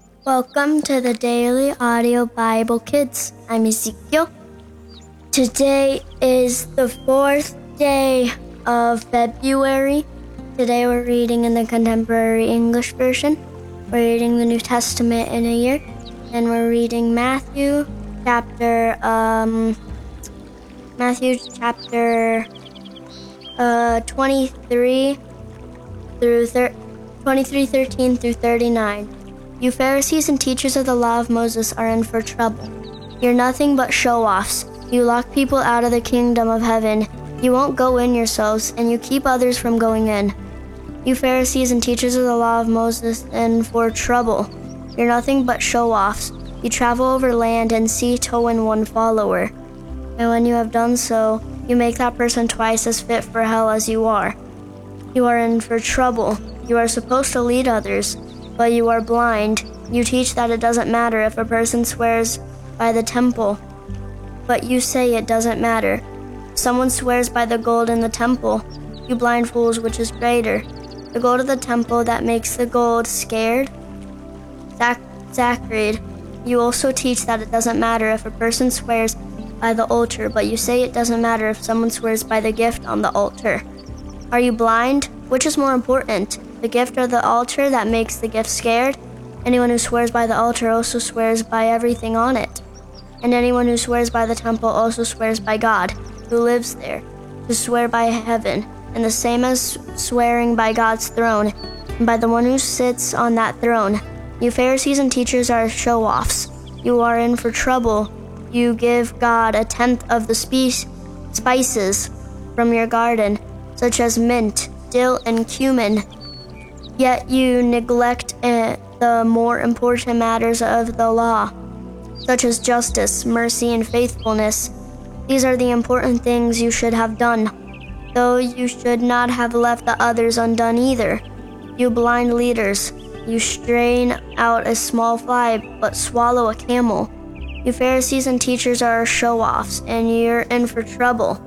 Welcome to the Daily Audio Bible Kids. I'm Ezekiel. Today is the fourth day of February. Today we're reading in the Contemporary English Version. We're reading the New Testament in a year, and we're reading Matthew chapter um Matthew chapter uh 23 through thir- 23 13 through 39. You Pharisees and teachers of the law of Moses are in for trouble. You're nothing but show offs. You lock people out of the kingdom of heaven. You won't go in yourselves, and you keep others from going in. You Pharisees and teachers of the law of Moses in for trouble. You're nothing but show offs. You travel over land and sea to win one follower. And when you have done so, you make that person twice as fit for hell as you are. You are in for trouble. You are supposed to lead others, but you are blind. You teach that it doesn't matter if a person swears by the temple, but you say it doesn't matter. Someone swears by the gold in the temple. You blind fools, which is greater? The gold of the temple that makes the gold scared? Sac- sacred. You also teach that it doesn't matter if a person swears by the altar, but you say it doesn't matter if someone swears by the gift on the altar. Are you blind? Which is more important? The gift or the altar that makes the gift scared? Anyone who swears by the altar also swears by everything on it. And anyone who swears by the temple also swears by God, who lives there, to swear by heaven, and the same as swearing by God's throne, and by the one who sits on that throne. You Pharisees and teachers are show offs. You are in for trouble. You give God a tenth of the spices from your garden, such as mint, dill, and cumin. Yet you neglect uh, the more important matters of the law, such as justice, mercy, and faithfulness. These are the important things you should have done, though you should not have left the others undone either. You blind leaders, you strain out a small fly but swallow a camel. You Pharisees and teachers are show offs, and you're in for trouble.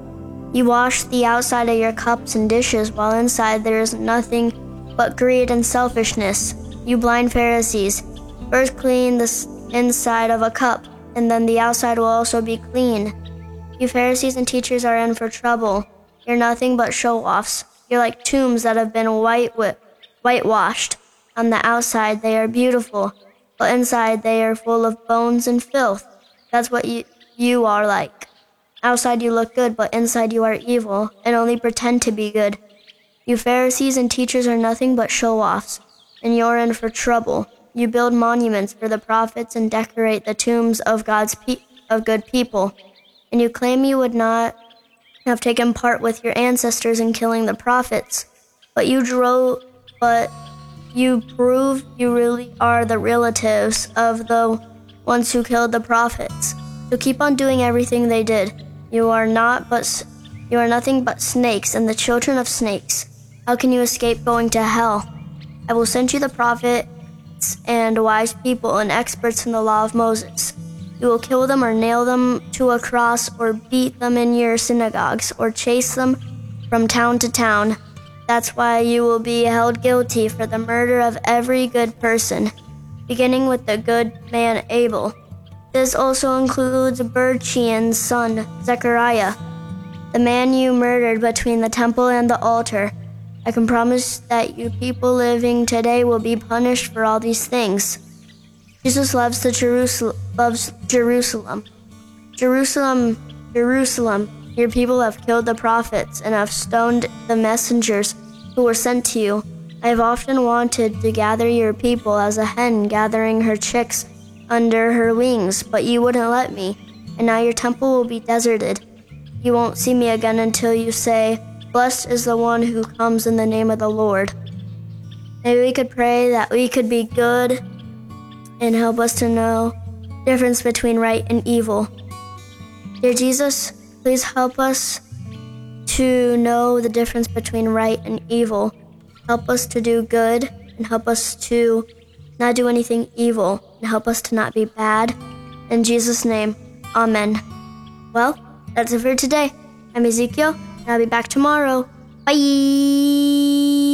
You wash the outside of your cups and dishes, while inside there is nothing but greed and selfishness. You blind Pharisees, first clean the inside of a cup, and then the outside will also be clean. You Pharisees and teachers are in for trouble. You're nothing but show offs. You're like tombs that have been white whitewashed. On the outside, they are beautiful, but inside, they are full of bones and filth. That's what you, you are like. Outside, you look good, but inside, you are evil and only pretend to be good. You Pharisees and teachers are nothing but show offs, and you're in for trouble. You build monuments for the prophets and decorate the tombs of God's pe- of good people, and you claim you would not have taken part with your ancestors in killing the prophets, but you drove, but you prove you really are the relatives of the ones who killed the prophets. So keep on doing everything they did. You are not but you are nothing but snakes and the children of snakes. How can you escape going to hell? I will send you the prophets and wise people and experts in the law of Moses. You will kill them or nail them to a cross or beat them in your synagogues or chase them from town to town. That's why you will be held guilty for the murder of every good person, beginning with the good man Abel. This also includes Barachiah's son, Zechariah, the man you murdered between the temple and the altar. I can promise that you people living today will be punished for all these things. Jesus loves the Jerusalem loves Jerusalem. Jerusalem, Jerusalem, your people have killed the prophets and have stoned the messengers who were sent to you. I have often wanted to gather your people as a hen gathering her chicks under her wings, but you wouldn't let me, and now your temple will be deserted. You won't see me again until you say, Blessed is the one who comes in the name of the Lord. Maybe we could pray that we could be good and help us to know the difference between right and evil. Dear Jesus, please help us to know the difference between right and evil. Help us to do good and help us to not do anything evil and help us to not be bad. In Jesus' name, Amen. Well, that's it for today. I'm Ezekiel, I'll be back tomorrow. Bye!